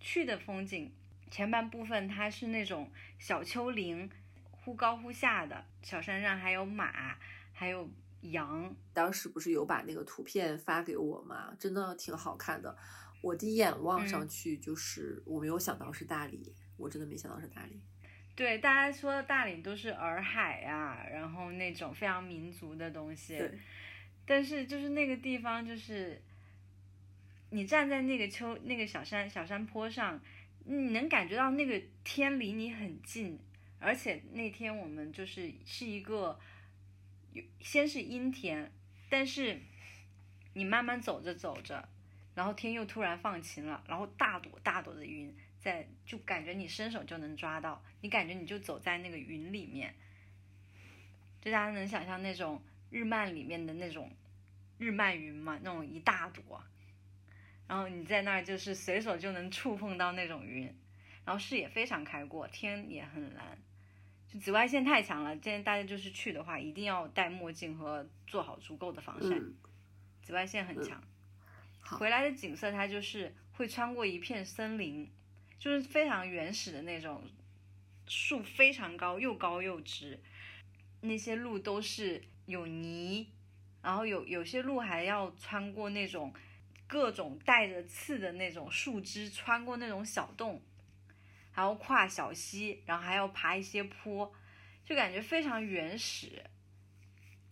去的风景前半部分它是那种小丘陵，忽高忽下的小山上还有马，还有。羊当时不是有把那个图片发给我吗？真的挺好看的。我第一眼望上去就是，我没有想到是大理，我真的没想到是大理。对，大家说的大理都是洱海啊，然后那种非常民族的东西。对。但是就是那个地方，就是你站在那个丘那个小山小山坡上，你能感觉到那个天离你很近，而且那天我们就是是一个。先是阴天，但是你慢慢走着走着，然后天又突然放晴了，然后大朵大朵的云在，就感觉你伸手就能抓到，你感觉你就走在那个云里面，就大家能想象那种日漫里面的那种日漫云嘛，那种一大朵，然后你在那儿就是随手就能触碰到那种云，然后视野非常开阔，天也很蓝。就紫外线太强了，建议大家就是去的话，一定要戴墨镜和做好足够的防晒。紫外线很强。回来的景色，它就是会穿过一片森林，就是非常原始的那种，树非常高，又高又直。那些路都是有泥，然后有有些路还要穿过那种各种带着刺的那种树枝，穿过那种小洞。还要跨小溪，然后还要爬一些坡，就感觉非常原始，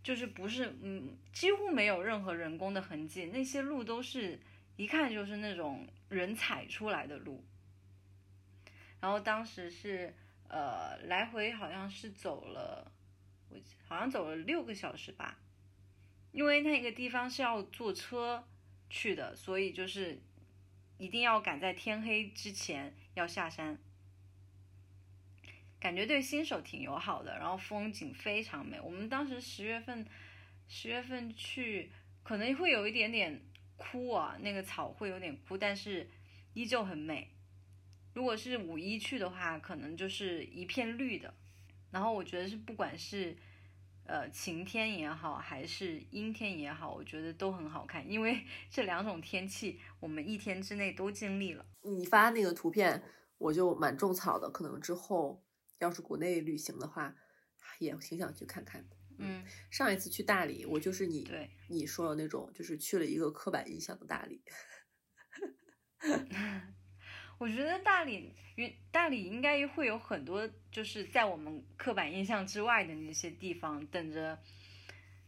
就是不是嗯，几乎没有任何人工的痕迹，那些路都是一看就是那种人踩出来的路。然后当时是呃来回好像是走了，我好像走了六个小时吧，因为那个地方是要坐车去的，所以就是一定要赶在天黑之前要下山。感觉对新手挺友好的，然后风景非常美。我们当时十月份，十月份去可能会有一点点枯啊，那个草会有点枯，但是依旧很美。如果是五一去的话，可能就是一片绿的。然后我觉得是不管是呃晴天也好，还是阴天也好，我觉得都很好看，因为 这两种天气我们一天之内都经历了。你发那个图片，我就蛮种草的，可能之后。要是国内旅行的话，也挺想去看看的。嗯，上一次去大理，我就是你对你说的那种，就是去了一个刻板印象的大理。我觉得大理云，大理应该会有很多，就是在我们刻板印象之外的那些地方，等着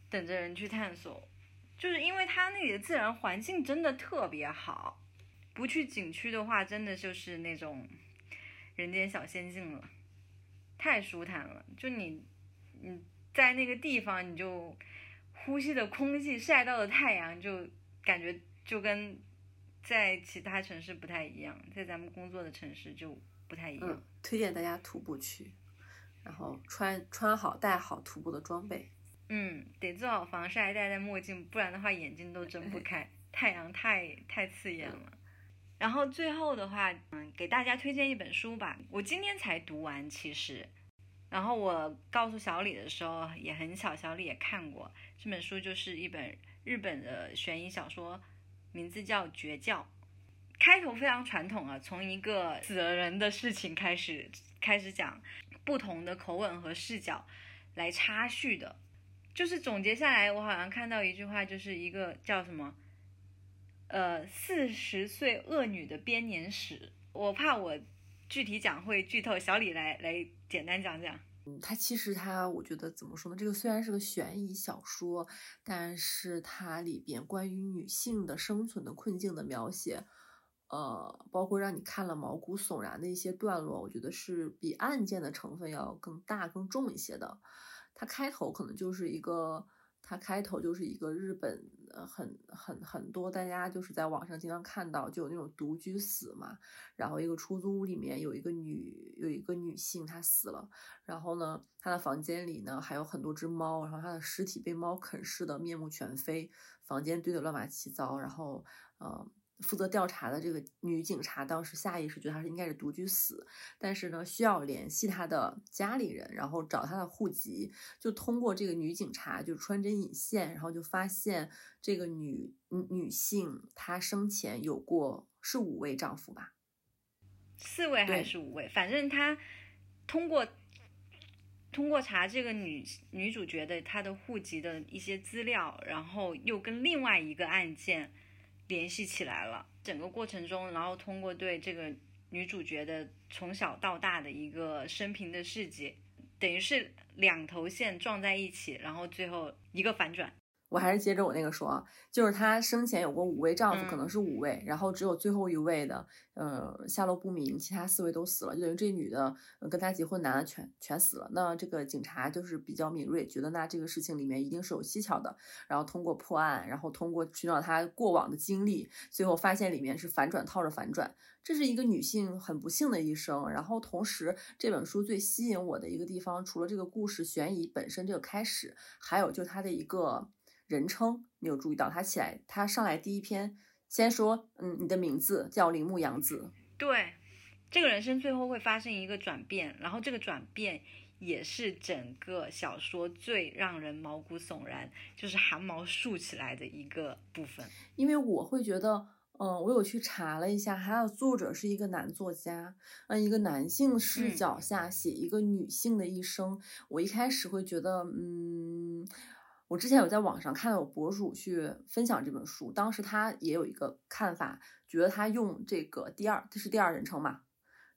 等着人去探索。就是因为它那里的自然环境真的特别好，不去景区的话，真的就是那种人间小仙境了，太舒坦了。就你你在那个地方，你就呼吸的空气、晒到的太阳，就感觉就跟。在其他城市不太一样，在咱们工作的城市就不太一样。嗯，推荐大家徒步去，然后穿穿好带好徒步的装备。嗯，得做好防晒，戴戴墨镜，不然的话眼睛都睁不开，太阳太太刺眼了。然后最后的话，嗯，给大家推荐一本书吧，我今天才读完，其实。然后我告诉小李的时候也很巧，小李也看过这本书，就是一本日本的悬疑小说。名字叫《绝教》，开头非常传统啊，从一个死了人的事情开始开始讲，不同的口吻和视角来插叙的。就是总结下来，我好像看到一句话，就是一个叫什么，呃，四十岁恶女的编年史。我怕我具体讲会剧透，小李来来简单讲讲。嗯，它其实它，我觉得怎么说呢？这个虽然是个悬疑小说，但是它里边关于女性的生存的困境的描写，呃，包括让你看了毛骨悚然的一些段落，我觉得是比案件的成分要更大、更重一些的。它开头可能就是一个。它开头就是一个日本，呃，很很很多，大家就是在网上经常看到，就有那种独居死嘛，然后一个出租屋里面有一个女，有一个女性她死了，然后呢，她的房间里呢还有很多只猫，然后她的尸体被猫啃噬的面目全非，房间堆得乱码七糟，然后，呃。负责调查的这个女警察当时下意识觉得她是应该是独居死，但是呢需要联系她的家里人，然后找她的户籍，就通过这个女警察就穿针引线，然后就发现这个女女性她生前有过是五位丈夫吧，四位还是五位？反正她通过通过查这个女女主角的她的户籍的一些资料，然后又跟另外一个案件。联系起来了，整个过程中，然后通过对这个女主角的从小到大的一个生平的事迹，等于是两头线撞在一起，然后最后一个反转。我还是接着我那个说啊，就是她生前有过五位丈夫，可能是五位，然后只有最后一位的，呃，下落不明，其他四位都死了，就等于这女的跟她结婚男的全全死了。那这个警察就是比较敏锐，觉得那这个事情里面一定是有蹊跷的，然后通过破案，然后通过寻找她过往的经历，最后发现里面是反转套着反转。这是一个女性很不幸的一生。然后同时，这本书最吸引我的一个地方，除了这个故事悬疑本身这个开始，还有就是它的一个。人称，你有注意到他起来，他上来第一篇先说，嗯，你的名字叫铃木洋子。对，这个人生最后会发生一个转变，然后这个转变也是整个小说最让人毛骨悚然，就是汗毛竖起来的一个部分。因为我会觉得，嗯，我有去查了一下，还有作者是一个男作家，嗯，一个男性视角下写一个女性的一生。我一开始会觉得，嗯。我之前有在网上看到有博主去分享这本书，当时他也有一个看法，觉得他用这个第二，这是第二人称嘛，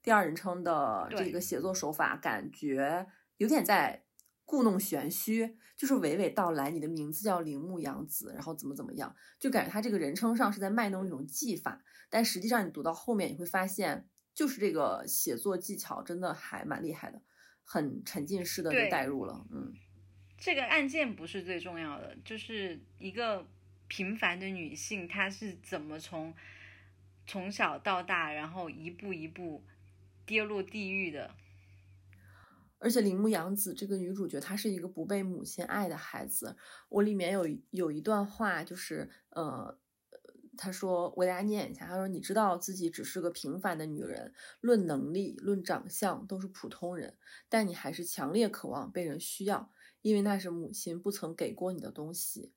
第二人称的这个写作手法，感觉有点在故弄玄虚，就是娓娓道来，你的名字叫铃木洋子，然后怎么怎么样，就感觉他这个人称上是在卖弄一种技法，但实际上你读到后面你会发现，就是这个写作技巧真的还蛮厉害的，很沉浸式的就带入了，嗯。这个案件不是最重要的，就是一个平凡的女性，她是怎么从从小到大，然后一步一步跌落地狱的。而且铃木阳子这个女主角，她是一个不被母亲爱的孩子。我里面有有一段话，就是呃，她说，我给大家念一下，她说：“你知道自己只是个平凡的女人，论能力、论长相都是普通人，但你还是强烈渴望被人需要。”因为那是母亲不曾给过你的东西，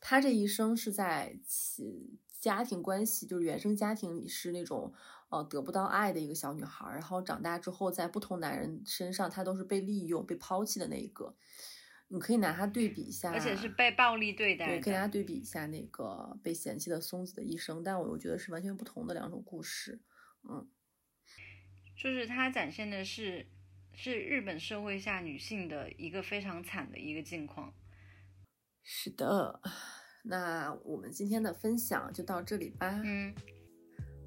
她这一生是在其家庭关系，就是原生家庭里是那种呃得不到爱的一个小女孩，然后长大之后在不同男人身上，她都是被利用、被抛弃的那一个。你可以拿它对比一下，而且是被暴力对待对，可以拿它。对比一下那个被嫌弃的松子的一生，但我又觉得是完全不同的两种故事。嗯，就是它展现的是是日本社会下女性的一个非常惨的一个境况。是的。那我们今天的分享就到这里吧。嗯，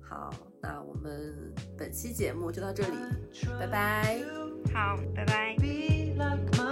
好，那我们本期节目就到这里，拜拜。好，拜拜。be like myself.